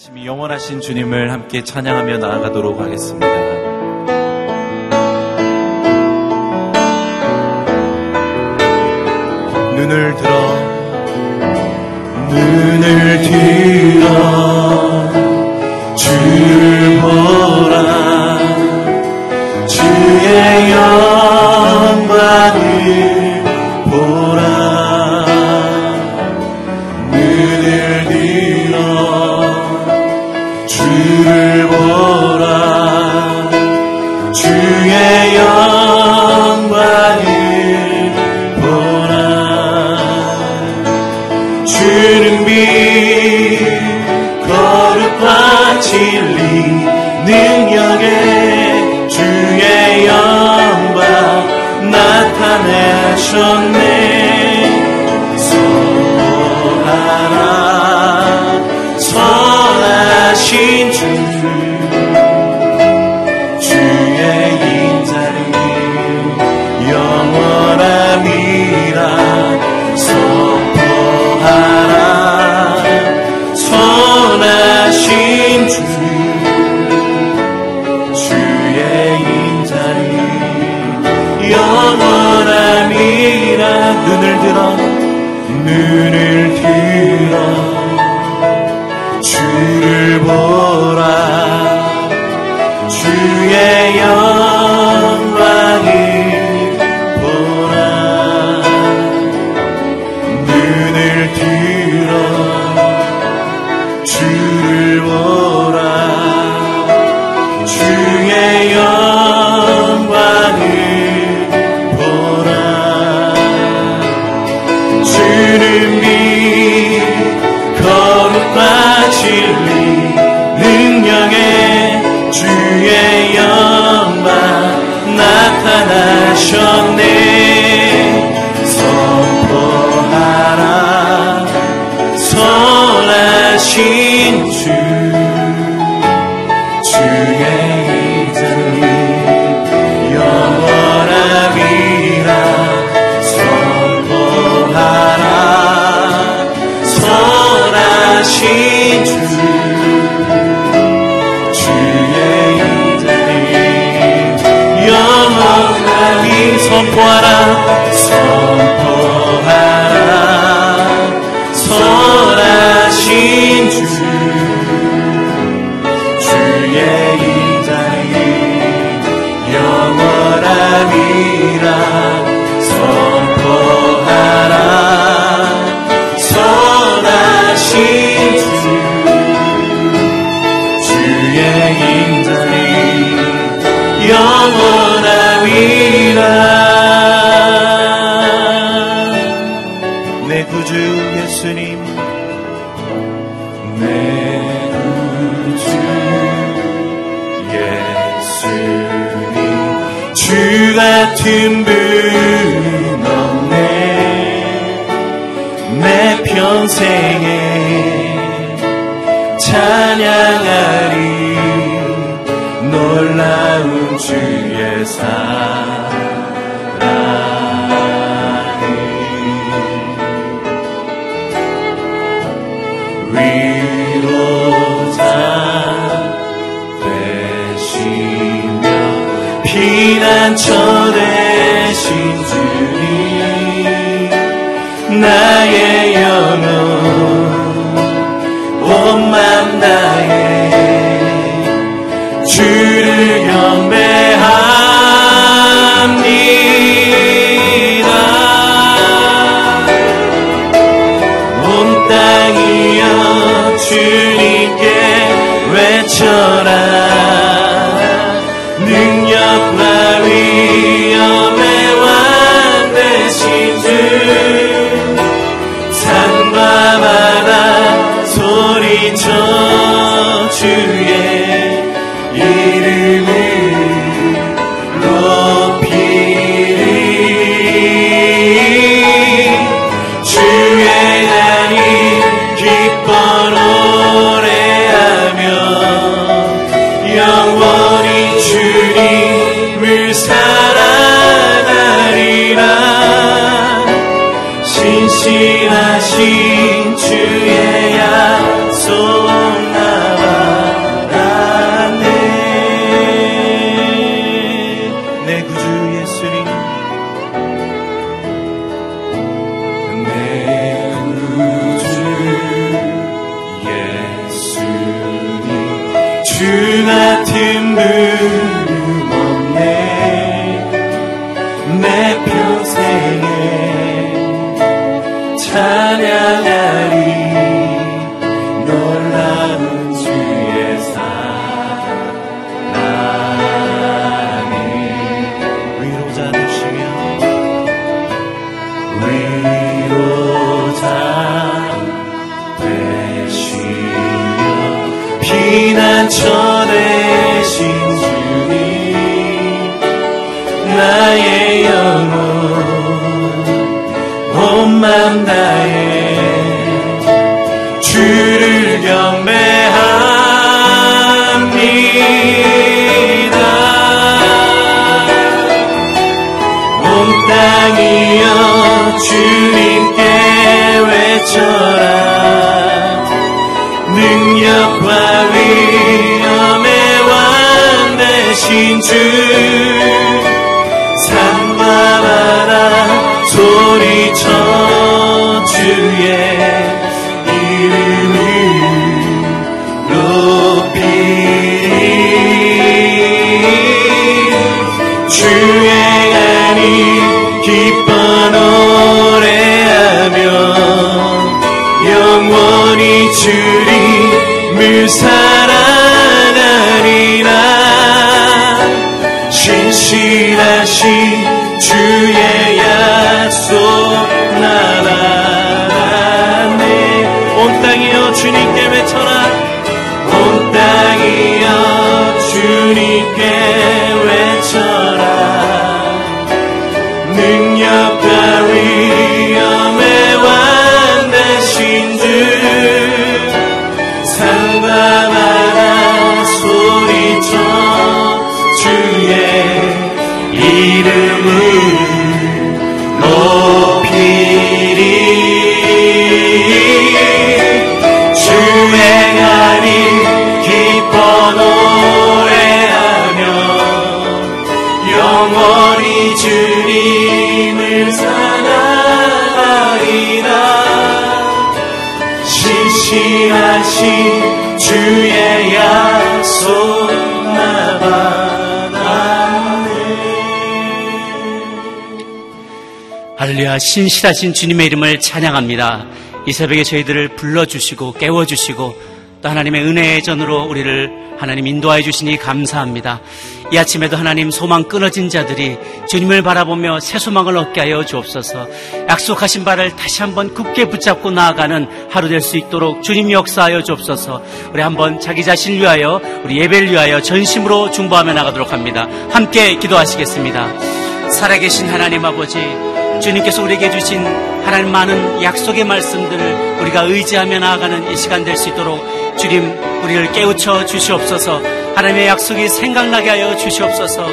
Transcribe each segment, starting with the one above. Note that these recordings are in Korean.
자신이 영원하신 주님을 함께 찬양하며 나아가도록 하겠습니다. 눈을 들어 yeah, yeah. 주님께 외쳐라. 능력과 위엄의 왕 되신 주 영원히 주님을 사랑하리라. 신실하신 주의 할렐루야 신실하신 주님의 이름을 찬양합니다. 이 새벽에 저희들을 불러주시고 깨워주시고 또 하나님의 은혜의 전으로 우리를 하나님 인도하여 주시니 감사합니다. 이 아침에도 하나님 소망 끊어진 자들이 주님을 바라보며 새 소망을 얻게 하여 주옵소서 약속하신 바를 다시 한번 굳게 붙잡고 나아가는 하루 될 수 있도록 주님이 역사하여 주옵소서 우리 한번 자기 자신을 위하여 우리 예배를 위하여 전심으로 중보하며 나가도록 합니다. 함께 기도하시겠습니다. 살아계신 하나님 아버지 주님께서 우리에게 주신 하나님 많은 약속의 말씀들을 우리가 의지하며 나아가는 이 시간 될 수 있도록 주님 우리를 깨우쳐 주시옵소서. 하나님의 약속이 생각나게 하여 주시옵소서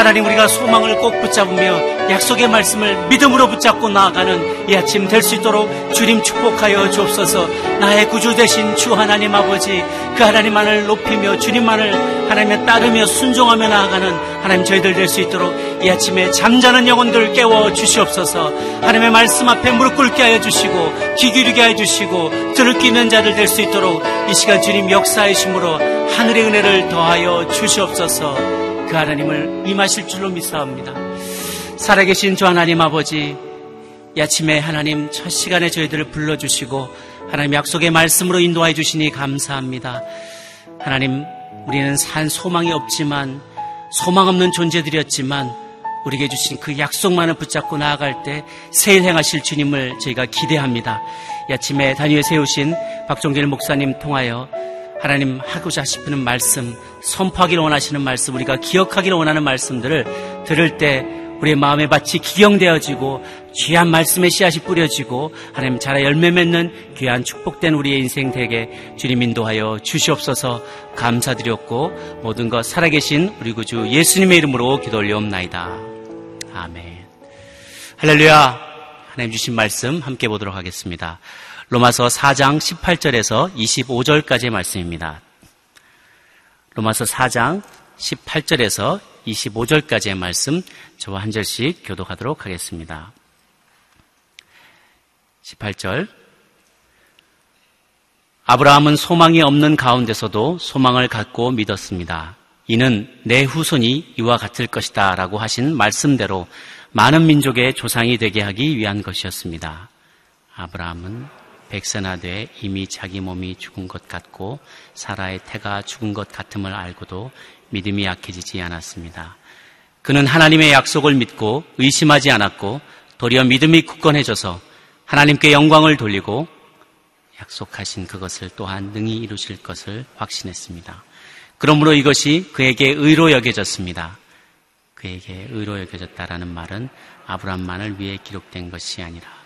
하나님 우리가 소망을 꼭 붙잡으며 약속의 말씀을 믿음으로 붙잡고 나아가는 이 아침 될 수 있도록 주님 축복하여 주옵소서. 나의 구주 되신 주 하나님 아버지 그 하나님만을 높이며 주님만을 하나님의 따르며 순종하며 나아가는 하나님 저희들 될 수 있도록 이 아침에 잠자는 영혼들 깨워 주시옵소서. 하나님의 말씀 앞에 무릎 꿇게 하여 주시고 귀 기울게 하여 주시고 들을 수 있는 자들 될 수 있도록 이 시간 주님 역사이심으로 하늘의 은혜를 더하여 주시옵소서 그 하나님을 임하실 줄로 믿사옵니다 살아계신 주 하나님 아버지 이 아침에 하나님 첫 시간에 저희들을 불러주시고 하나님 약속의 말씀으로 인도하여 주시니 감사합니다 하나님 우리는 산 소망이 없지만 소망 없는 존재들이었지만 우리에게 주신 그 약속만을 붙잡고 나아갈 때 세일 행하실 주님을 저희가 기대합니다. 이 아침에 단위에 세우신 박종길 목사님 통하여 하나님 하고자 싶은 말씀, 선포하기를 원하시는 말씀, 우리가 기억하기를 원하는 말씀들을 들을 때 우리의 마음에 마치 기경되어지고 귀한 말씀의 씨앗이 뿌려지고 하나님 자라 열매 맺는 귀한 축복된 우리의 인생 되게 주님 인도하여 주시옵소서 감사드렸고 모든 것 살아계신 우리 구주 예수님의 이름으로 기도 올려옵나이다. 아멘. 할렐루야. 하나님 주신 말씀 함께 보도록 하겠습니다. 로마서 4장 18절에서 25절까지의 말씀입니다. 로마서 4장 18절에서 25절까지의 말씀 저와 한 절씩 교독하도록 하겠습니다. 18절 아브라함은 소망이 없는 가운데서도 소망을 갖고 믿었습니다. 이는 내 후손이 이와 같을 것이다 라고 하신 말씀대로 많은 민족의 조상이 되게 하기 위한 것이었습니다. 아브라함은 백세나 돼 이미 자기 몸이 죽은 것 같고 사라의 태가 죽은 것 같음을 알고도 믿음이 약해지지 않았습니다. 그는 하나님의 약속을 믿고 의심하지 않았고 도리어 믿음이 굳건해져서 하나님께 영광을 돌리고 약속하신 그것을 또한 능히 이루실 것을 확신했습니다. 그러므로 이것이 그에게 의로 여겨졌습니다. 그에게 의로 여겨졌다라는 말은 아브람만을 위해 기록된 것이 아니라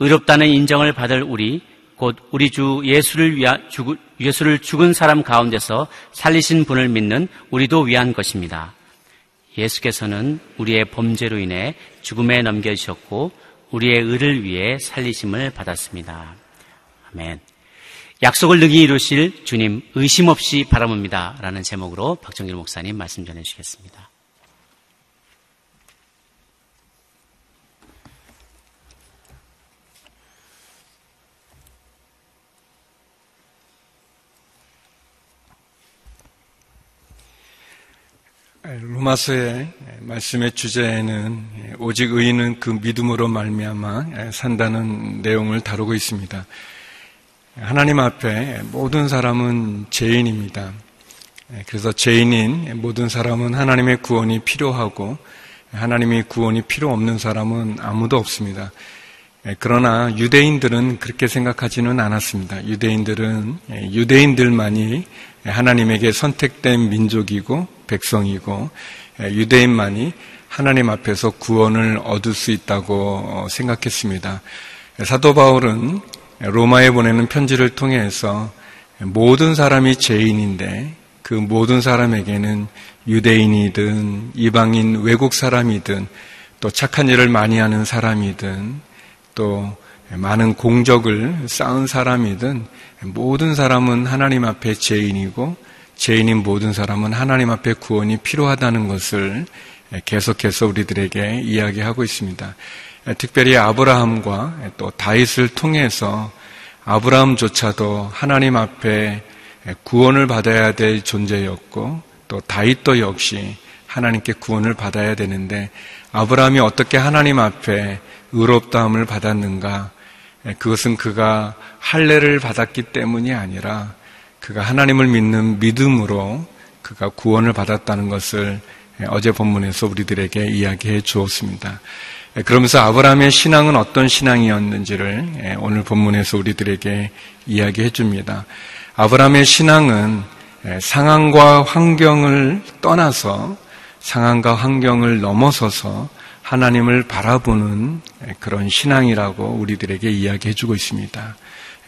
의롭다는 인정을 받을 우리 곧 우리 주 예수를 위하, 죽, 예수를 죽은 사람 가운데서 살리신 분을 믿는 우리도 위한 것입니다. 예수께서는 우리의 범죄로 인해 죽음에 넘겨주셨고 우리의 의를 위해 살리심을 받았습니다. 아멘. 약속을 능히 이루실 주님 의심 없이 바라봅니다. 라는 제목으로 박정길 목사님 말씀 전해 주시겠습니다. 로마서의 말씀의 주제에는 오직 의인은 그 믿음으로 말미암아 산다는 내용을 다루고 있습니다. 하나님 앞에 모든 사람은 죄인입니다. 그래서 죄인인 모든 사람은 하나님의 구원이 필요하고 하나님의 구원이 필요 없는 사람은 아무도 없습니다. 그러나 유대인들은 그렇게 생각하지는 않았습니다. 유대인들은 유대인들만이 하나님에게 선택된 민족이고 백성이고 유대인만이 하나님 앞에서 구원을 얻을 수 있다고 어, 생각했습니다. 사도 바울은 로마에 보내는 편지를 통해서 모든 사람이 죄인인데 그 모든 사람에게는 유대인이든 이방인 외국 사람이든 또 착한 일을 많이 하는 사람이든 또 많은 공적을 쌓은 사람이든 모든 사람은 하나님 앞에 죄인이고 죄인인 모든 사람은 하나님 앞에 구원이 필요하다는 것을 계속해서 우리들에게 이야기하고 있습니다. 특별히 아브라함과 또 다윗을 통해서 아브라함조차도 하나님 앞에 구원을 받아야 될 존재였고 또 다윗도 역시 하나님께 구원을 받아야 되는데 아브라함이 어떻게 하나님 앞에 의롭다함을 받았는가? 그것은 그가 할례를 받았기 때문이 아니라 그가 하나님을 믿는 믿음으로 그가 구원을 받았다는 것을 어제 본문에서 우리들에게 이야기해 주었습니다. 그러면서 아브라함의 신앙은 어떤 신앙이었는지를 오늘 본문에서 우리들에게 이야기해 줍니다. 아브라함의 신앙은 상황과 환경을 떠나서 상황과 환경을 넘어서서 하나님을 바라보는 그런 신앙이라고 우리들에게 이야기해 주고 있습니다.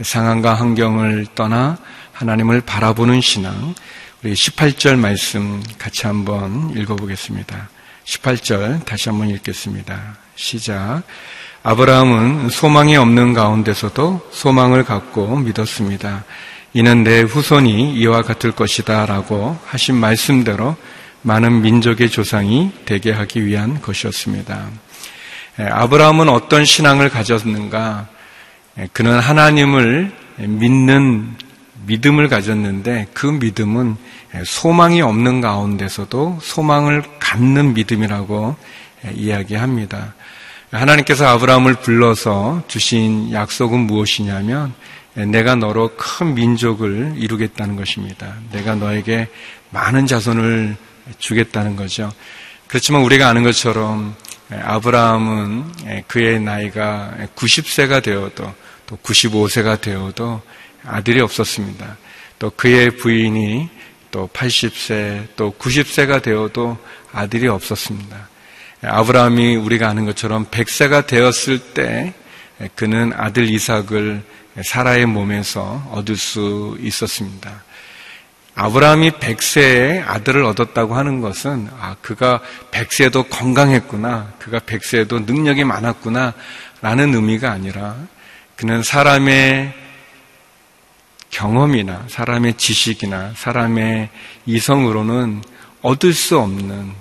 상황과 환경을 떠나 하나님을 바라보는 신앙. 우리 18절 말씀 같이 한번 읽어보겠습니다. 18절 다시 한번 읽겠습니다. 시작. 아브라함은 소망이 없는 가운데서도 소망을 갖고 믿었습니다. 이는 내 후손이 이와 같을 것이다 라고 하신 말씀대로 많은 민족의 조상이 되게 하기 위한 것이었습니다. 아브라함은 어떤 신앙을 가졌는가? 그는 하나님을 믿는 믿음을 가졌는데 그 믿음은 소망이 없는 가운데서도 소망을 갖는 믿음이라고 이야기합니다. 하나님께서 아브라함을 불러서 주신 약속은 무엇이냐면 내가 너로 큰 민족을 이루겠다는 것입니다. 내가 너에게 많은 자손을 주겠다는 거죠. 그렇지만 우리가 아는 것처럼 아브라함은 그의 나이가 90세가 되어도 또 95세가 되어도 아들이 없었습니다. 또 그의 부인이 또 80세, 또 90세가 되어도 아들이 없었습니다. 아브라함이 우리가 아는 것처럼 100세가 되었을 때 그는 아들 이삭을 사라의 몸에서 얻을 수 있었습니다. 아브라함이 100세에 아들을 얻었다고 하는 것은 아 그가 100세도 건강했구나. 그가 100세도 능력이 많았구나. 라는 의미가 아니라 그는 사람의 경험이나 사람의 지식이나 사람의 이성으로는 얻을 수 없는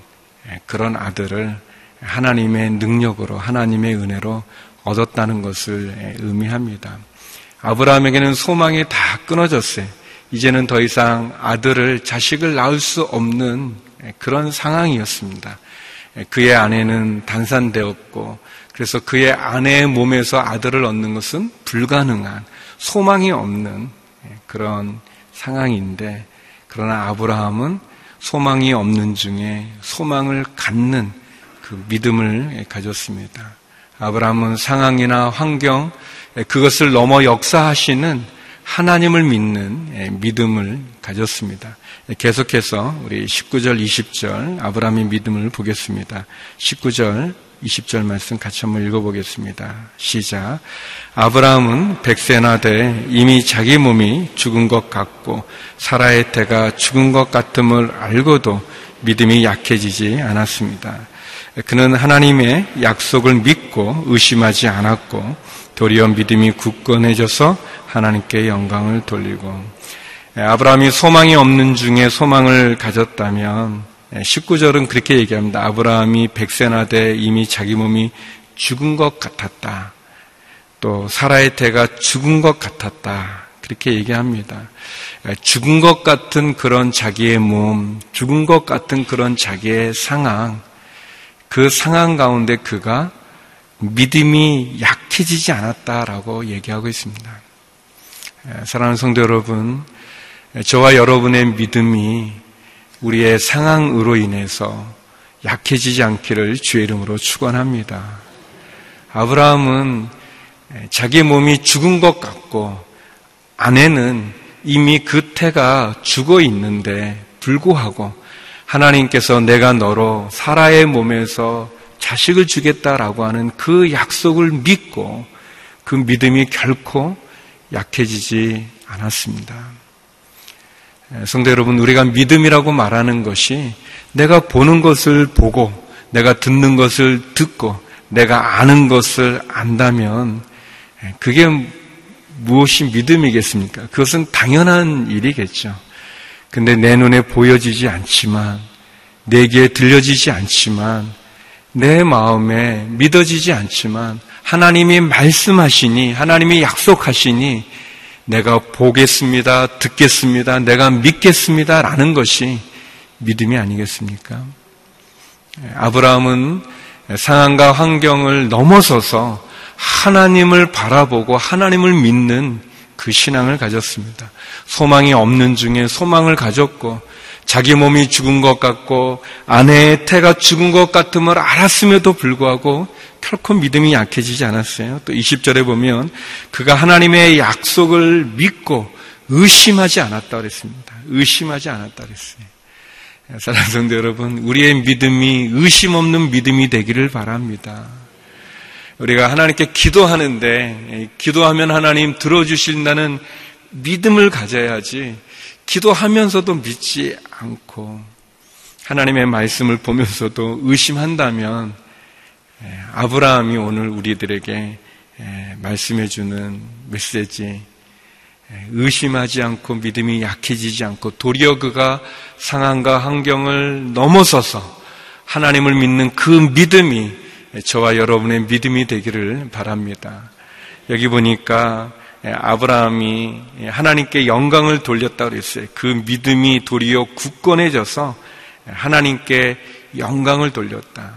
그런 아들을 하나님의 능력으로 하나님의 은혜로 얻었다는 것을 의미합니다. 아브라함에게는 소망이 다 끊어졌어요. 이제는 더 이상 아들을, 자식을 낳을 수 없는 그런 상황이었습니다. 그의 아내는 단산되었고, 그래서 그의 아내의 몸에서 아들을 얻는 것은 불가능한, 소망이 없는 그런 상황인데, 그러나 아브라함은 소망이 없는 중에 소망을 갖는 그 믿음을 가졌습니다. 아브라함은 상황이나 환경, 그것을 넘어 역사하시는 하나님을 믿는 예, 믿음을 가졌습니다. 계속해서 우리 19절, 20절 아브라함의 믿음을 보겠습니다. 19절, 20절 말씀 같이 한번 읽어보겠습니다. 시작. 아브라함은 백세나 돼 이미 자기 몸이 죽은 것 같고 사라의 태가 죽은 것 같음을 알고도 믿음이 약해지지 않았습니다. 그는 하나님의 약속을 믿고 의심하지 않았고 도리어 믿음이 굳건해져서 하나님께 영광을 돌리고 아브라함이 소망이 없는 중에 소망을 가졌다면 19절은 그렇게 얘기합니다. 아브라함이 백세나 돼 이미 자기 몸이 죽은 것 같았다. 또 사라의 태가 죽은 것 같았다. 그렇게 얘기합니다. 죽은 것 같은 그런 자기의 몸, 죽은 것 같은 그런 자기의 상황, 그 상황 가운데 그가 믿음이 약해지지 않았다라고 얘기하고 있습니다. 사랑하는 성도 여러분, 저와 여러분의 믿음이 우리의 상황으로 인해서 약해지지 않기를 주의 이름으로 축원합니다. 아브라함은 자기 몸이 죽은 것 같고 아내는 이미 그 태가 죽어 있는데 불구하고 하나님께서 내가 너로 사라의 몸에서 자식을 주겠다라고 하는 그 약속을 믿고 그 믿음이 결코 약해지지 않았습니다. 성도 여러분, 우리가 믿음이라고 말하는 것이 내가 보는 것을 보고, 내가 듣는 것을 듣고, 내가 아는 것을 안다면, 그게 무엇이 믿음이겠습니까? 그것은 당연한 일이겠죠. 근데 내 눈에 보여지지 않지만, 내 귀에 들려지지 않지만, 내 마음에 믿어지지 않지만, 하나님이 말씀하시니, 하나님이 약속하시니, 내가 보겠습니다, 듣겠습니다, 내가 믿겠습니다, 라는 것이 믿음이 아니겠습니까? 아브라함은 상황과 환경을 넘어서서 하나님을 바라보고 하나님을 믿는 그 신앙을 가졌습니다. 소망이 없는 중에 소망을 가졌고 자기 몸이 죽은 것 같고 아내의 태가 죽은 것 같음을 알았음에도 불구하고 결코 믿음이 약해지지 않았어요. 또 20절에 보면 그가 하나님의 약속을 믿고 의심하지 않았다 그랬습니다. 의심하지 않았다 그랬어요. 사랑하는 성도 여러분, 우리의 믿음이 의심 없는 믿음이 되기를 바랍니다. 우리가 하나님께 기도하는데 기도하면 하나님 들어주신다는 믿음을 가져야지 기도하면서도 믿지 않고 하나님의 말씀을 보면서도 의심한다면 예, 아브라함이 오늘 우리들에게 예, 말씀해 주는 메시지 예, 의심하지 않고 믿음이 약해지지 않고 도리어 그가 상황과 환경을 넘어서서 하나님을 믿는 그 믿음이 저와 여러분의 믿음이 되기를 바랍니다. 여기 보니까 아브라함이 하나님께 영광을 돌렸다고 그랬어요. 그 믿음이 도리어 굳건해져서 하나님께 영광을 돌렸다.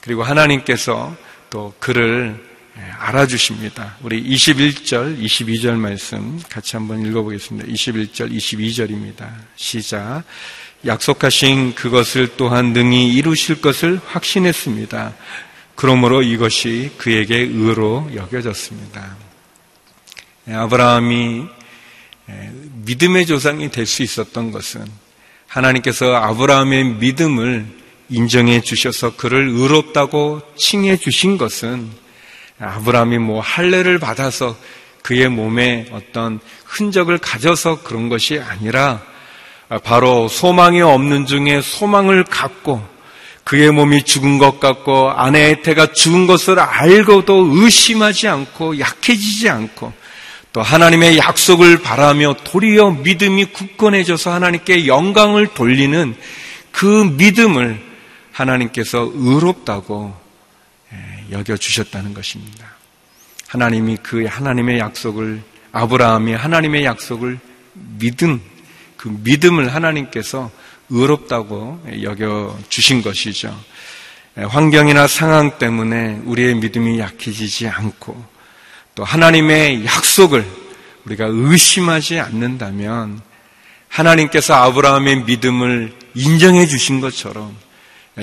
그리고 하나님께서 또 그를 알아주십니다. 우리 21절, 22절 말씀 같이 한번 읽어보겠습니다. 21절, 22절입니다. 시작. 약속하신 그것을 또한 능히 이루실 것을 확신했습니다. 그러므로 이것이 그에게 의로 여겨졌습니다. 아브라함이 믿음의 조상이 될 수 있었던 것은 하나님께서 아브라함의 믿음을 인정해 주셔서 그를 의롭다고 칭해 주신 것은 아브라함이 뭐 할례를 받아서 그의 몸에 어떤 흔적을 가져서 그런 것이 아니라 바로 소망이 없는 중에 소망을 갖고 그의 몸이 죽은 것 같고 아내의 태가 죽은 것을 알고도 의심하지 않고 약해지지 않고 또 하나님의 약속을 바라며 도리어 믿음이 굳건해져서 하나님께 영광을 돌리는 그 믿음을 하나님께서 의롭다고 예, 여겨주셨다는 것입니다. 하나님이 그 하나님의 약속을 아브라함이 하나님의 약속을 믿은 그 믿음을 하나님께서 의롭다고 여겨 주신 것이죠. 환경이나 상황 때문에 우리의 믿음이 약해지지 않고 또 하나님의 약속을 우리가 의심하지 않는다면 하나님께서 아브라함의 믿음을 인정해 주신 것처럼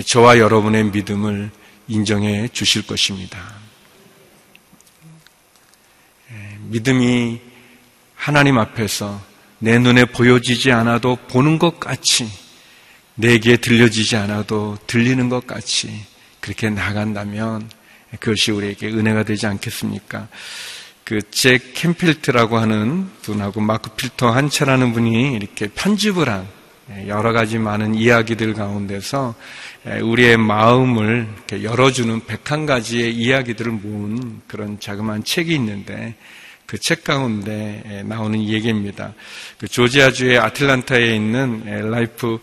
저와 여러분의 믿음을 인정해 주실 것입니다. 믿음이 하나님 앞에서 내 눈에 보여지지 않아도 보는 것 같이 내게 들려지지 않아도 들리는 것 같이 그렇게 나간다면 그것이 우리에게 은혜가 되지 않겠습니까? 그잭 캠필트라고 하는 분하고 마크 필터 한채라는 분이 이렇게 편집을 한 여러 가지 많은 이야기들 가운데서 우리의 마음을 열어주는 101가지의 이야기들을 모은 그런 자그마한 책이 있는데 그 책 가운데 나오는 얘기입니다. 그 조지아주의 아틀란타에 있는 라이프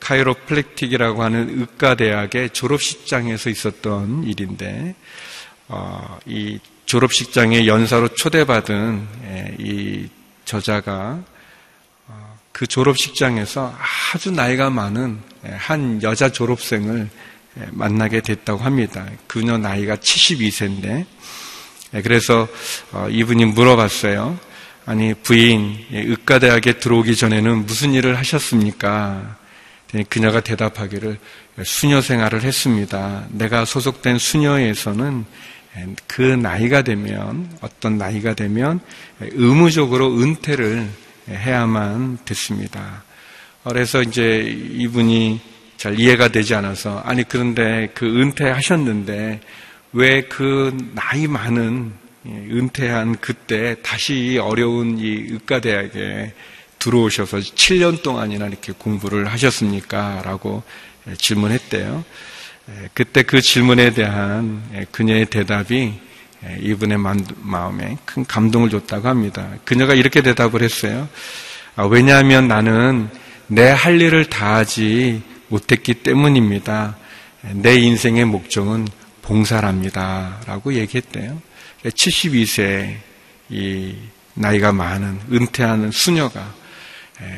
카이로프랙틱이라고 하는 의과대학의 졸업식장에서 있었던 일인데 어, 이 졸업식장에 연사로 초대받은 이 저자가 어, 그 졸업식장에서 아주 나이가 많은 한 여자 졸업생을 만나게 됐다고 합니다. 그녀 나이가 72세인데 그래서 어, 이분이 물어봤어요. 아니 부인 의과대학에 들어오기 전에는 무슨 일을 하셨습니까? 그녀가 대답하기를 수녀 생활을 했습니다. 내가 소속된 수녀에서는 그 나이가 되면 어떤 나이가 되면 의무적으로 은퇴를 해야만 됐습니다. 그래서 이제 이분이 잘 이해가 되지 않아서 아니 그런데 그 은퇴하셨는데 왜 그 나이 많은 은퇴한 그때 다시 어려운 이 의과대학에 들어오셔서 7년 동안이나 이렇게 공부를 하셨습니까? 라고 질문했대요. 그때 그 질문에 대한 그녀의 대답이 이분의 마음에 큰 감동을 줬다고 합니다. 그녀가 이렇게 대답을 했어요. 아, 왜냐하면 나는 내 할 일을 다하지 못했기 때문입니다. 내 인생의 목적은 봉사랍니다. 라고 얘기했대요. 72세 이 나이가 많은 은퇴하는 수녀가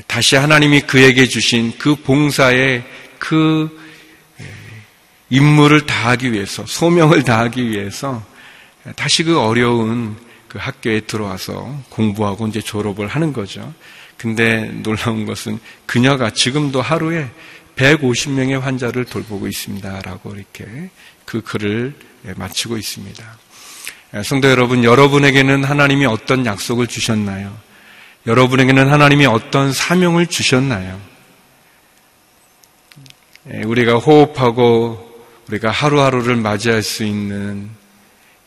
다시 하나님이 그에게 주신 그 봉사의 그 임무를 다하기 위해서, 소명을 다하기 위해서 다시 그 어려운 그 학교에 들어와서 공부하고 이제 졸업을 하는 거죠. 근데 놀라운 것은 그녀가 지금도 하루에 150명의 환자를 돌보고 있습니다. 라고 이렇게 그 글을 마치고 있습니다. 성도 여러분, 여러분에게는 하나님이 어떤 약속을 주셨나요? 여러분에게는 하나님이 어떤 사명을 주셨나요? 우리가 호흡하고 우리가 하루하루를 맞이할 수 있는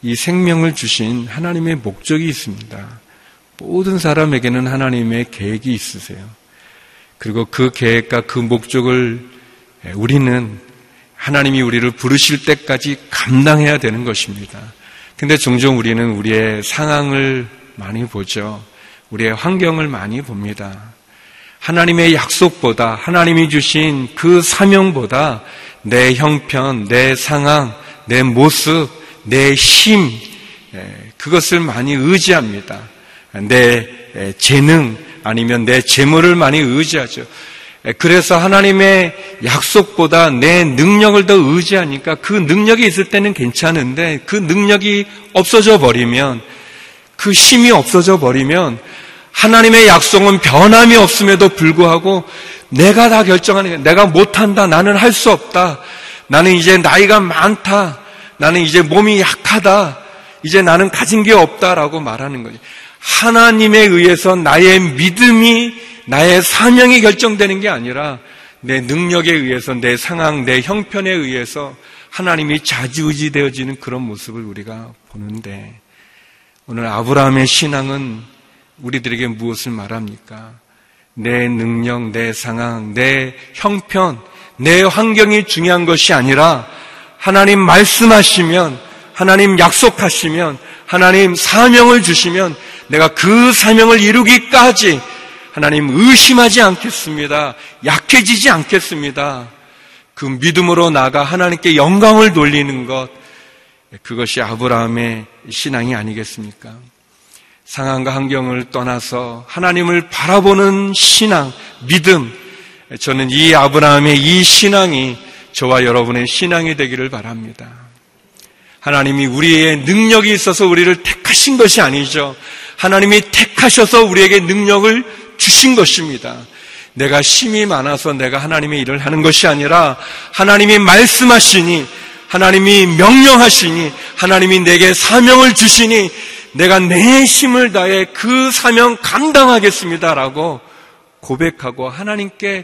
이 생명을 주신 하나님의 목적이 있습니다. 모든 사람에게는 하나님의 계획이 있으세요. 그리고 그 계획과 그 목적을 우리는 하나님이 우리를 부르실 때까지 감당해야 되는 것입니다. 근데 종종 우리는 우리의 상황을 많이 보죠. 우리의 환경을 많이 봅니다. 하나님의 약속보다 하나님이 주신 그 사명보다 내 형편, 내 상황, 내 모습, 내 힘, 그것을 많이 의지합니다. 내 재능 아니면 내 재물을 많이 의지하죠. 그래서 하나님의 약속보다 내 능력을 더 의지하니까 그 능력이 있을 때는 괜찮은데 그 능력이 없어져 버리면 그 힘이 없어져 버리면 하나님의 약속은 변함이 없음에도 불구하고 내가 다 결정하는 거야. 내가 못한다. 나는 할 수 없다. 나는 이제 나이가 많다. 나는 이제 몸이 약하다. 이제 나는 가진 게 없다라고 말하는 거지. 하나님에 의해서 나의 믿음이 나의 사명이 결정되는 게 아니라 내 능력에 의해서 내 상황, 내 형편에 의해서 하나님이 자지우지 되어지는 그런 모습을 우리가 보는데 오늘 아브라함의 신앙은 우리들에게 무엇을 말합니까? 내 능력, 내 상황, 내 형편, 내 환경이 중요한 것이 아니라 하나님 말씀하시면, 하나님 약속하시면, 하나님 사명을 주시면 내가 그 사명을 이루기까지 하나님 의심하지 않겠습니다. 약해지지 않겠습니다. 그 믿음으로 나가 하나님께 영광을 돌리는 것, 그것이 아브라함의 신앙이 아니겠습니까? 상황과 환경을 떠나서 하나님을 바라보는 신앙, 믿음. 저는 이 아브라함의 이 신앙이 저와 여러분의 신앙이 되기를 바랍니다. 하나님이 우리의 능력이 있어서 우리를 택하신 것이 아니죠. 하나님이 택하셔서 우리에게 능력을 주신 것입니다. 내가 힘이 많아서 내가 하나님의 일을 하는 것이 아니라 하나님이 말씀하시니 하나님이 명령하시니 하나님이 내게 사명을 주시니 내가 내 힘을 다해 그 사명 감당하겠습니다라고 고백하고 하나님께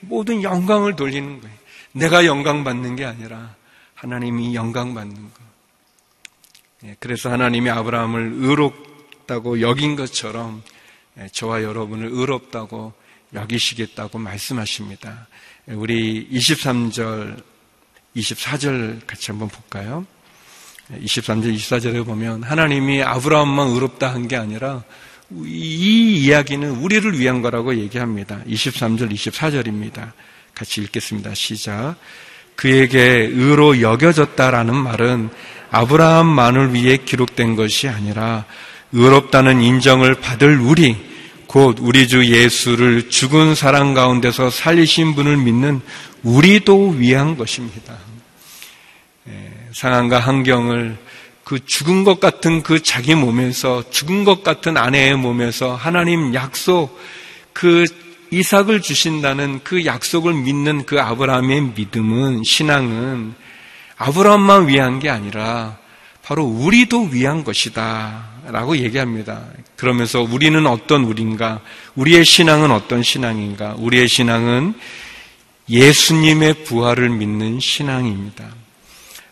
모든 영광을 돌리는 거예요. 내가 영광 받는 게 아니라 하나님이 영광 받는 거. 예, 그래서 하나님이 아브라함을 의롭다고 여긴 것처럼 예, 저와 여러분을 의롭다고 여기시겠다고 말씀하십니다. 예, 우리 23절, 24절 같이 한번 볼까요? 23절, 24절에 보면 하나님이 아브라함만 의롭다 한 게 아니라 이 이야기는 우리를 위한 거라고 얘기합니다. 23절, 24절입니다. 같이 읽겠습니다. 시작. 그에게 의로 여겨졌다라는 말은 아브라함만을 위해 기록된 것이 아니라 의롭다는 인정을 받을 우리, 곧 우리 주 예수를 죽은 사람 가운데서 살리신 분을 믿는 우리도 위한 것입니다. 예, 상황과 환경을 그 죽은 것 같은 그 자기 몸에서 죽은 것 같은 아내의 몸에서 하나님 약속 그 이삭을 주신다는 그 약속을 믿는 그 아브라함의 믿음은 신앙은 아브라함만 위한 게 아니라 바로 우리도 위한 것이다. 라고 얘기합니다. 그러면서 우리는 어떤 우리인가? 우리의 신앙은 어떤 신앙인가? 우리의 신앙은 예수님의 부활을 믿는 신앙입니다.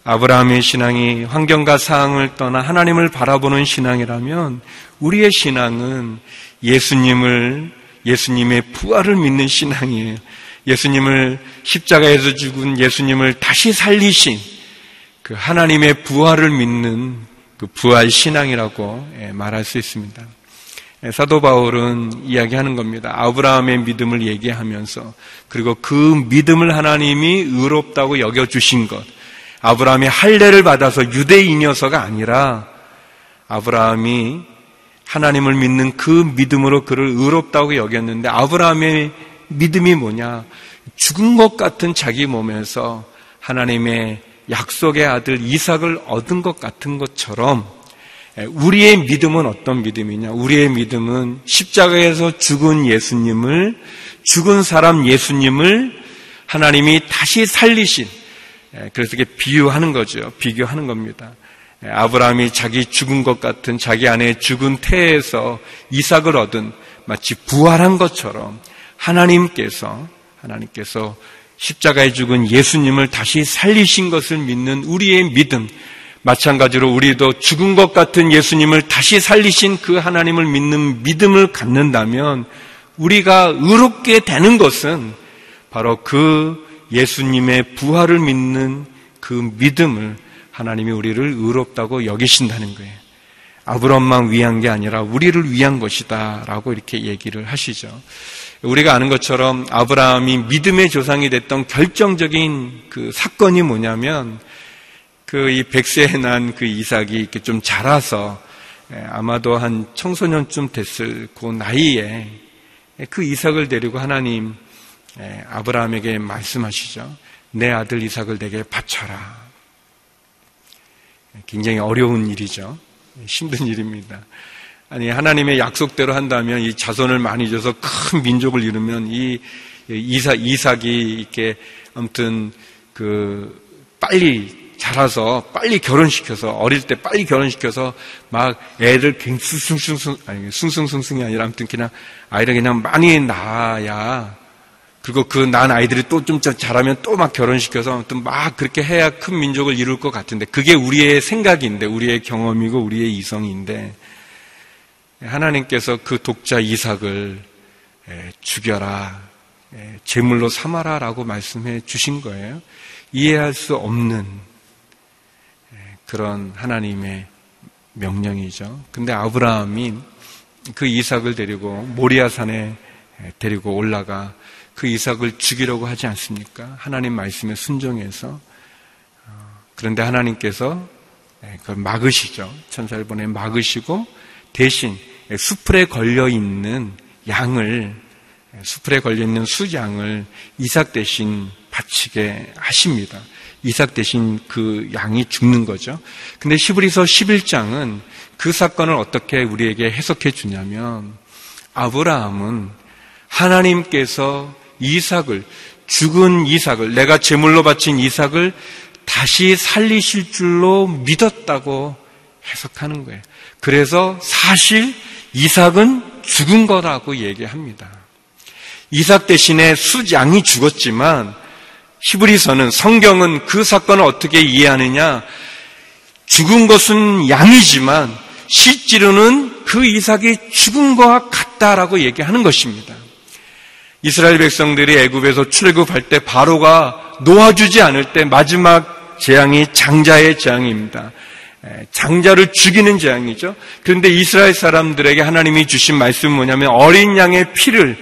아브라함의 신앙이 환경과 상황을 떠나 하나님을 바라보는 신앙이라면 우리의 신앙은 예수님을 예수님의 부활을 믿는 신앙이에요. 예수님을 십자가에서 죽은 예수님을 다시 살리신 그 하나님의 부활을 믿는 그 부활 신앙이라고 예, 말할 수 있습니다. 예, 사도 바울은 이야기하는 겁니다. 아브라함의 믿음을 얘기하면서 그리고 그 믿음을 하나님이 의롭다고 여겨주신 것. 아브라함이 할례를 받아서 유대인이어서가 아니라 아브라함이 하나님을 믿는 그 믿음으로 그를 의롭다고 여겼는데 아브라함의 믿음이 뭐냐? 죽은 것 같은 자기 몸에서 하나님의 약속의 아들 이삭을 얻은 것 같은 것처럼 우리의 믿음은 어떤 믿음이냐? 우리의 믿음은 십자가에서 죽은 예수님을 죽은 사람 예수님을 하나님이 다시 살리신 그래서 이게 비유하는 거죠. 비교하는 겁니다. 아브라함이 자기 죽은 것 같은 자기 안에 죽은 태에서 이삭을 얻은 마치 부활한 것처럼 하나님께서 하나님께서 십자가에 죽은 예수님을 다시 살리신 것을 믿는 우리의 믿음, 마찬가지로 우리도 죽은 것 같은 예수님을 다시 살리신 그 하나님을 믿는 믿음을 갖는다면 우리가 의롭게 되는 것은 바로 그 예수님의 부활을 믿는 그 믿음을 하나님이 우리를 의롭다고 여기신다는 거예요. 아브람만 위한 게 아니라 우리를 위한 것이다. 라고 이렇게 얘기를 하시죠. 우리가 아는 것처럼 아브라함이 믿음의 조상이 됐던 결정적인 그 사건이 뭐냐면 그 이 백세에 난 그 이삭이 이렇게 좀 자라서 예, 아마도 한 청소년쯤 됐을 그 나이에 그 이삭을 데리고 하나님 예, 아브라함에게 말씀하시죠. 내 아들 이삭을 내게 바쳐라. 굉장히 어려운 일이죠. 힘든 일입니다. 아니 하나님의 약속대로 한다면 이 자손을 많이 줘서 큰 민족을 이루면 이 이삭 이삭이 이렇게 아무튼 그 빨리 자라서 빨리 결혼시켜서 어릴 때 빨리 결혼시켜서 막 애들 갱숭숭숭 아니 숭숭숭숭이 아니라 아무튼 그냥 아이를 그냥 많이 낳아야 그리고 그 난 아이들이 또 좀 자라면 또 막 결혼시켜서 아무튼 막 그렇게 해야 큰 민족을 이룰 것 같은데 그게 우리의 생각인데 우리의 경험이고 우리의 이성인데 하나님께서 그 독자 이삭을 죽여라, 제물로 삼아라라고 말씀해 주신 거예요. 이해할 수 없는 그런 하나님의 명령이죠. 근데 아브라함이 그 이삭을 데리고 모리아산에 데리고 올라가 그 이삭을 죽이려고 하지 않습니까? 하나님 말씀에 순종해서 어, 그런데 하나님께서 그걸 막으시죠. 천사를 보내 막으시고 대신 수풀에 걸려 있는 양을 수풀에 걸려 있는 수양을 이삭 대신 바치게 하십니다. 이삭 대신 그 양이 죽는 거죠. 근데 시브리서 11장은 그 사건을 어떻게 우리에게 해석해 주냐면 아브라함은 하나님께서 이삭을 죽은 이삭을 내가 제물로 바친 이삭을 다시 살리실 줄로 믿었다고 해석하는 거예요. 그래서 사실 이삭은 죽은 거라고 얘기합니다. 이삭 대신에 수양이 죽었지만 히브리서는 성경은 그 사건을 어떻게 이해하느냐? 죽은 것은 양이지만 실제로는 그 이삭이 죽은 것과 같다라고 얘기하는 것입니다. 이스라엘 백성들이 애굽에서 출애굽할 때 바로가 놓아주지 않을 때 마지막 재앙이 장자의 재앙입니다. 장자를 죽이는 재앙이죠. 그런데 이스라엘 사람들에게 하나님이 주신 말씀은 뭐냐면 어린 양의 피를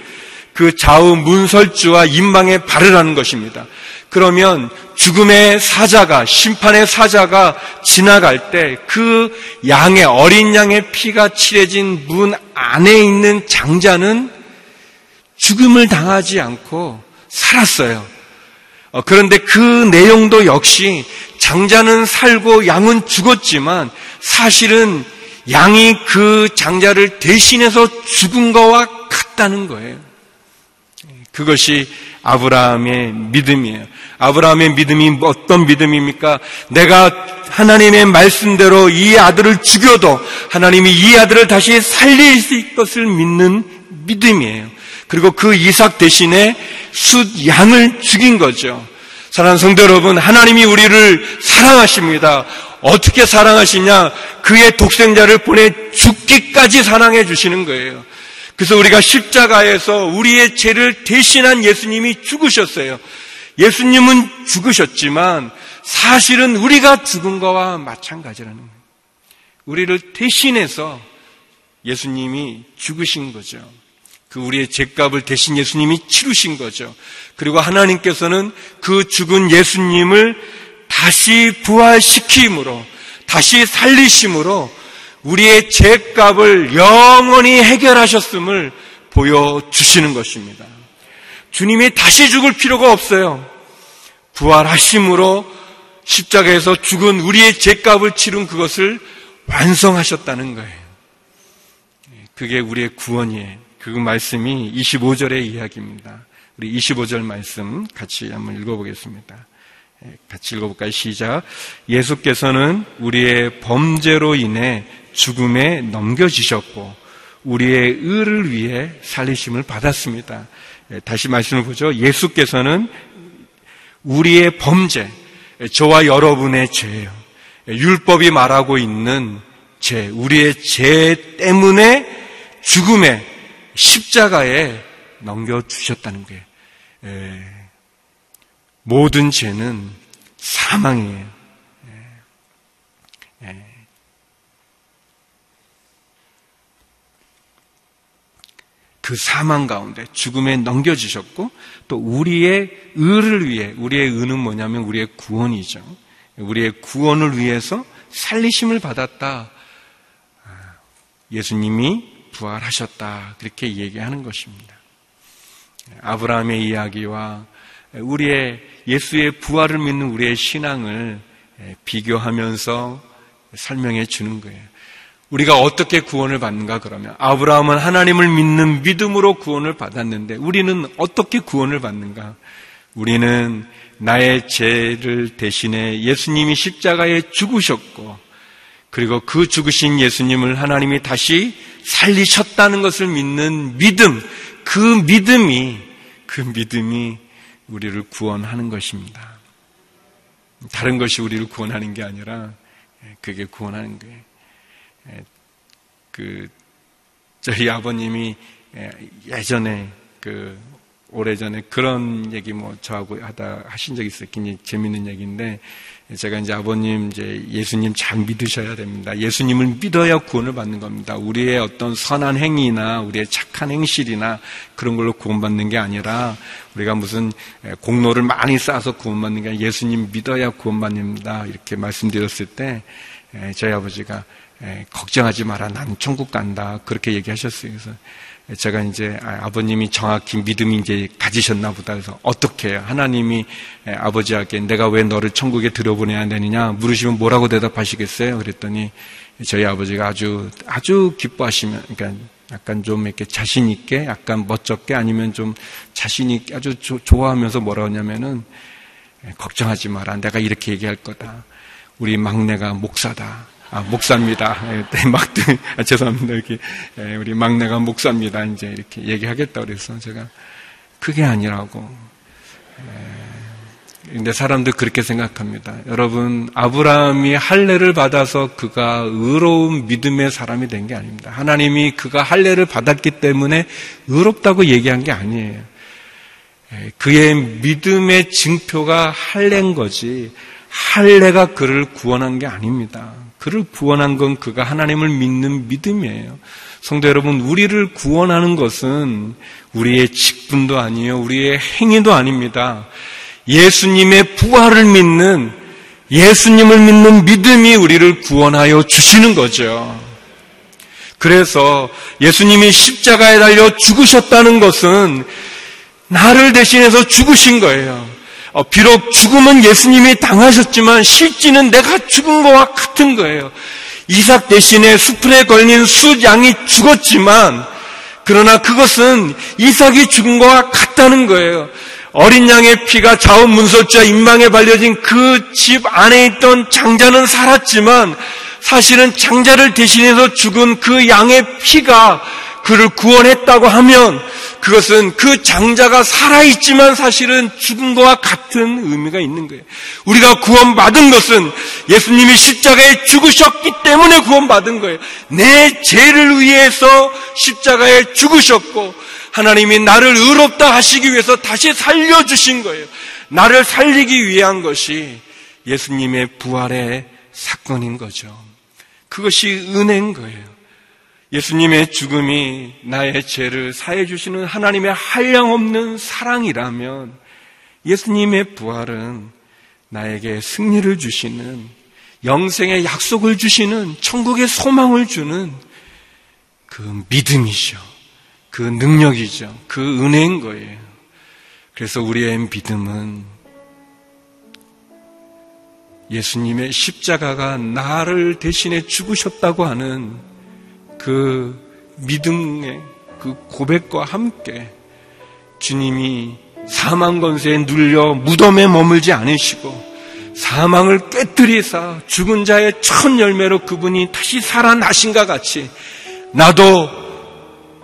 그 좌우 문설주와 인방에 바르라는 것입니다. 그러면 죽음의 사자가, 심판의 사자가 지나갈 때 그 양의, 어린 양의 피가 칠해진 문 안에 있는 장자는 죽음을 당하지 않고 살았어요. 어, 그런데 그 내용도 역시 장자는 살고 양은 죽었지만 사실은 양이 그 장자를 대신해서 죽은 거와 같다는 거예요. 그것이 아브라함의 믿음이에요. 아브라함의 믿음이 어떤 믿음입니까? 내가 하나님의 말씀대로 이 아들을 죽여도 하나님이 이 아들을 다시 살릴 수 있을 것을 믿는 믿음이에요. 그리고 그 이삭 대신에 숫 양을 죽인 거죠. 사랑하는 성도 여러분, 하나님이 우리를 사랑하십니다. 어떻게 사랑하시냐? 그의 독생자를 보내 죽기까지 사랑해 주시는 거예요. 그래서 우리가 십자가에서 우리의 죄를 대신한 예수님이 죽으셨어요. 예수님은 죽으셨지만 사실은 우리가 죽은 거와 마찬가지라는 거예요. 우리를 대신해서 예수님이 죽으신 거죠. 그 우리의 죄값을 대신 예수님이 치르신 거죠. 그리고 하나님께서는 그 죽은 예수님을 다시 부활시킴으로, 다시 살리심으로 우리의 죄값을 영원히 해결하셨음을 보여주시는 것입니다. 주님이 다시 죽을 필요가 없어요. 부활하심으로 십자가에서 죽은 우리의 죄값을 치른 그것을 완성하셨다는 거예요. 그게 우리의 구원이에요. 그 말씀이 25절의 이야기입니다. 우리 25절 말씀 같이 한번 읽어보겠습니다. 같이 읽어볼까요? 시작. 예수께서는 우리의 범죄로 인해 죽음에 넘겨지셨고 우리의 의를 위해 살리심을 받았습니다. 예, 다시 말씀을 보죠. 예수께서는 우리의 범죄, 저와 여러분의 죄예요. 예, 율법이 말하고 있는 죄, 우리의 죄 때문에 죽음에 십자가에 넘겨주셨다는 거예요. 예, 모든 죄는 사망이에요. 그 사망 가운데 죽음에 넘겨주셨고 또 우리의 의를 위해 우리의 의는 뭐냐면 우리의 구원이죠. 우리의 구원을 위해서 살리심을 받았다. 예수님이 부활하셨다. 그렇게 얘기하는 것입니다. 아브라함의 이야기와 우리의 예수의 부활을 믿는 우리의 신앙을 비교하면서 설명해 주는 거예요. 우리가 어떻게 구원을 받는가 그러면 아브라함은 하나님을 믿는 믿음으로 구원을 받았는데 우리는 어떻게 구원을 받는가? 우리는 나의 죄를 대신해 예수님이 십자가에 죽으셨고 그리고 그 죽으신 예수님을 하나님이 다시 살리셨다는 것을 믿는 믿음, 그 믿음이 그 믿음이 우리를 구원하는 것입니다. 다른 것이 우리를 구원하는 게 아니라 그게 구원하는 거예요. 그 저희 아버님이 예전에 그 오래전에 그런 얘기 뭐 저하고 하다 하신 적이 있어요. 굉장히 재밌는 얘기인데 제가 이제 아버님 이제 예수님 잘 믿으셔야 됩니다. 예수님을 믿어야 구원을 받는 겁니다. 우리의 어떤 선한 행위나 우리의 착한 행실이나 그런 걸로 구원받는 게 아니라 우리가 무슨 공로를 많이 쌓아서 구원받는 게 아니라 예수님 믿어야 구원받는다 이렇게 말씀드렸을 때 저희 아버지가 걱정하지 마라. 난 천국 간다. 그렇게 얘기하셨어요. 그래서 제가 이제 아, 아버님이 정확히 믿음이 이제 가지셨나 보다 해서 어떻게? 하나님이 아버지에게 내가 왜 너를 천국에 들어보내야 되느냐 물으시면 뭐라고 대답하시겠어요? 그랬더니 저희 아버지가 아주 아주 기뻐하시면 그러니까 약간 좀 이렇게 자신 있게 약간 멋쩍게 아니면 좀 자신 있게 아주 조, 좋아하면서 뭐라 하냐면은 걱정하지 마라 내가 이렇게 얘기할 거다 우리 막내가 목사다 아, 목사입니다. 예, 네, 막대, 아, 죄송합니다. 이렇게, 예, 우리 막내가 목사입니다. 이제 이렇게 얘기하겠다 그래서 제가 그게 아니라고. 예, 근데 사람들 그렇게 생각합니다. 여러분, 아브라함이 할례를 받아서 그가 의로운 믿음의 사람이 된 게 아닙니다. 하나님이 그가 할례를 받았기 때문에 의롭다고 얘기한 게 아니에요. 그의 믿음의 증표가 할례인 거지, 할례가 그를 구원한 게 아닙니다. 그를 구원한 건 그가 하나님을 믿는 믿음이에요. 성도 여러분, 우리를 구원하는 것은 우리의 직분도 아니에요. 우리의 행위도 아닙니다. 예수님의 부활을 믿는 예수님을 믿는 믿음이 우리를 구원하여 주시는 거죠. 그래서 예수님이 십자가에 달려 죽으셨다는 것은 나를 대신해서 죽으신 거예요. 어, 비록 죽음은 예수님이 당하셨지만 실지는 내가 죽은 것과 같은 거예요. 이삭 대신에 수풀에 걸린 숫양이 죽었지만 그러나 그것은 이삭이 죽은 것과 같다는 거예요. 어린 양의 피가 자원 문설주와 인망에 발려진 그 집 안에 있던 장자는 살았지만 사실은 장자를 대신해서 죽은 그 양의 피가 그를 구원했다고 하면 그것은 그 장자가 살아있지만 사실은 죽은 것과 같은 의미가 있는 거예요. 우리가 구원받은 것은 예수님이 십자가에 죽으셨기 때문에 구원받은 거예요. 내 죄를 위해서 십자가에 죽으셨고 하나님이 나를 의롭다 하시기 위해서 다시 살려주신 거예요. 나를 살리기 위한 것이 예수님의 부활의 사건인 거죠. 그것이 은혜인 거예요. 예수님의 죽음이 나의 죄를 사해 주시는 하나님의 한량없는 사랑이라면 예수님의 부활은 나에게 승리를 주시는 영생의 약속을 주시는 천국의 소망을 주는 그 믿음이죠. 그 능력이죠. 그 은혜인 거예요. 그래서 우리의 믿음은 예수님의 십자가가 나를 대신해 죽으셨다고 하는 그 믿음의 그 고백과 함께 주님이 사망 권세에 눌려 무덤에 머물지 않으시고 사망을 깨뜨리사 죽은 자의 첫 열매로 그분이 다시 살아나신가 같이 나도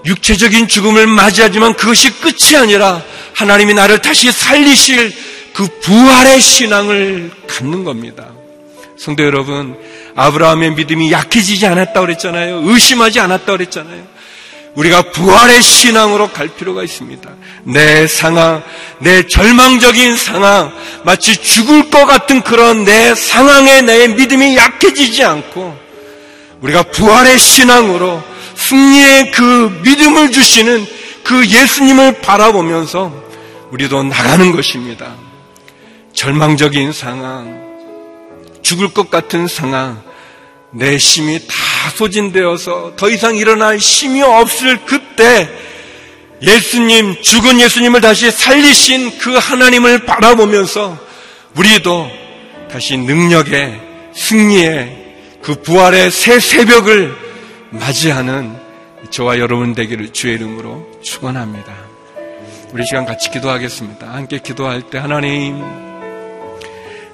육체적인 죽음을 맞이하지만 그것이 끝이 아니라 하나님이 나를 다시 살리실 그 부활의 신앙을 갖는 겁니다. 성도 여러분, 아브라함의 믿음이 약해지지 않았다고 그랬잖아요. 의심하지 않았다고 그랬잖아요. 우리가 부활의 신앙으로 갈 필요가 있습니다. 내 상황, 내 절망적인 상황, 마치 죽을 것 같은 그런 내 상황에 내 믿음이 약해지지 않고 우리가 부활의 신앙으로 승리의 그 믿음을 주시는 그 예수님을 바라보면서 우리도 나가는 것입니다. 절망적인 상황, 죽을 것 같은 상황, 내 힘이 다 소진되어서 더 이상 일어날 힘이 없을 그때 예수님, 죽은 예수님을 다시 살리신 그 하나님을 바라보면서 우리도 다시 능력의 승리의 그 부활의 새 새벽을 맞이하는 저와 여러분 되기를 주의 이름으로 축원합니다. 우리 시간 같이 기도하겠습니다. 함께 기도할 때 하나님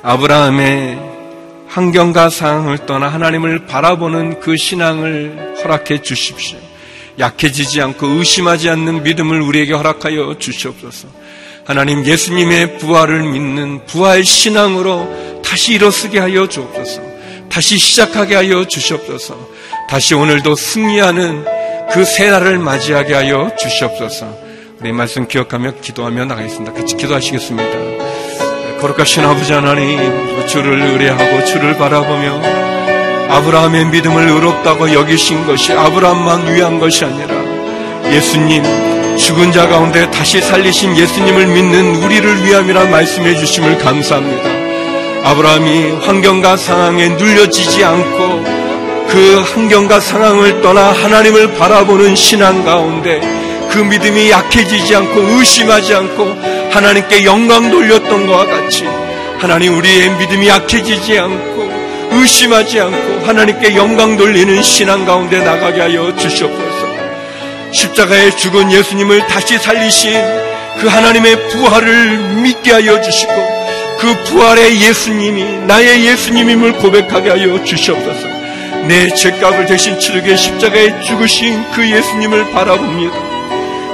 아브라함의 환경과 상황을 떠나 하나님을 바라보는 그 신앙을 허락해 주십시오. 약해지지 않고 의심하지 않는 믿음을 우리에게 허락하여 주시옵소서. 하나님 예수님의 부활을 믿는 부활 신앙으로 다시 일어서게 하여 주옵소서. 다시 시작하게 하여 주시옵소서. 다시 오늘도 승리하는 그 새날을 맞이하게 하여 주시옵소서. 우리 말씀 기억하며 기도하며 나가겠습니다. 같이 기도하시겠습니다. 거룩하신 아버지 하나님 주를 의뢰하고 주를 바라보며 아브라함의 믿음을 의롭다고 여기신 것이 아브라함만 위한 것이 아니라 예수님 죽은 자 가운데 다시 살리신 예수님을 믿는 우리를 위함이라 말씀해 주심을 감사합니다. 아브라함이 환경과 상황에 눌려지지 않고 그 환경과 상황을 떠나 하나님을 바라보는 신앙 가운데 그 믿음이 약해지지 않고 의심하지 않고 하나님께 영광 돌렸던 것과 같이 하나님 우리의 믿음이 약해지지 않고 의심하지 않고 하나님께 영광 돌리는 신앙 가운데 나가게 하여 주시옵소서. 십자가에 죽은 예수님을 다시 살리신 그 하나님의 부활을 믿게 하여 주시고 그 부활의 예수님이 나의 예수님임을 고백하게 하여 주시옵소서. 내 죄값을 대신 치르게 십자가에 죽으신 그 예수님을 바라봅니다.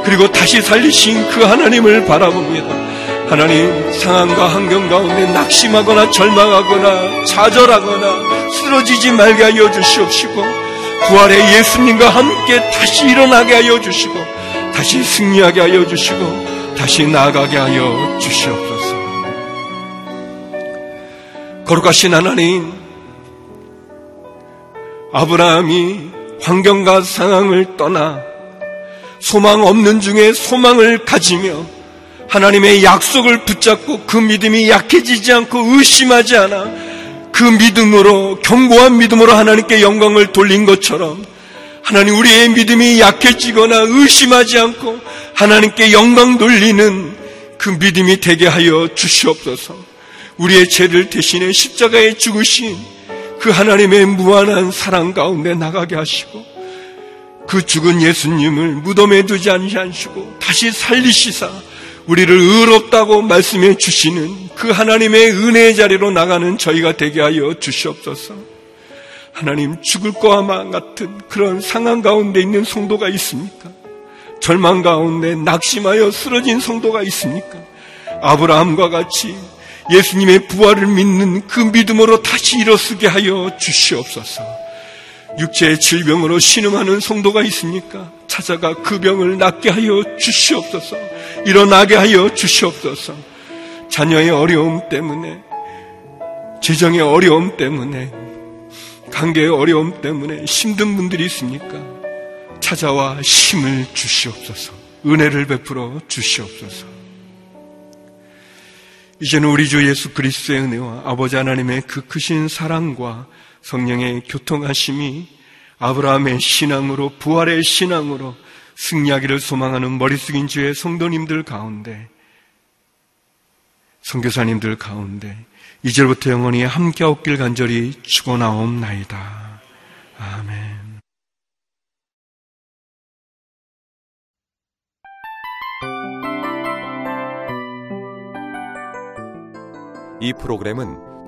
그리고 다시 살리신 그 하나님을 바라봅니다. 하나님 상황과 환경 가운데 낙심하거나 절망하거나 좌절하거나 쓰러지지 말게 하여 주시옵시고 부활의 예수님과 함께 다시 일어나게 하여 주시고 다시 승리하게 하여 주시고 다시 나아가게 하여 주시옵소서. 거룩하신 하나님 아브라함이 환경과 상황을 떠나 소망 없는 중에 소망을 가지며 하나님의 약속을 붙잡고 그 믿음이 약해지지 않고 의심하지 않아 그 믿음으로 견고한 믿음으로 하나님께 영광을 돌린 것처럼 하나님 우리의 믿음이 약해지거나 의심하지 않고 하나님께 영광 돌리는 그 믿음이 되게 하여 주시옵소서. 우리의 죄를 대신해 십자가에 죽으신 그 하나님의 무한한 사랑 가운데 나가게 하시고 그 죽은 예수님을 무덤에 두지 않으시고 다시 살리시사 우리를 의롭다고 말씀해 주시는 그 하나님의 은혜의 자리로 나가는 저희가 되게 하여 주시옵소서. 하나님 죽을 거와 같은 그런 상황 가운데 있는 성도가 있습니까? 절망 가운데 낙심하여 쓰러진 성도가 있습니까? 아브라함과 같이 예수님의 부활을 믿는 그 믿음으로 다시 일어서게 하여 주시옵소서. 육체의 질병으로 신음하는 성도가 있습니까? 찾아가 그 병을 낫게 하여 주시옵소서. 일어나게 하여 주시옵소서. 자녀의 어려움 때문에, 재정의 어려움 때문에, 관계의 어려움 때문에 힘든 분들이 있습니까? 찾아와 힘을 주시옵소서. 은혜를 베풀어 주시옵소서. 이제는 우리 주 예수 그리스도의 은혜와 아버지 하나님의 그 크신 사랑과 성령의 교통하심이 아브라함의 신앙으로 부활의 신앙으로 승리하기를 소망하는 머리 숙인 주의 성도님들 가운데 성교사님들 가운데 이제부터 영원히 함께 없길 간절히 축원하옵나이다. 아멘. 이 프로그램은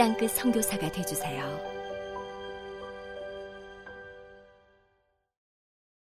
땅끝 성교사가 되주세요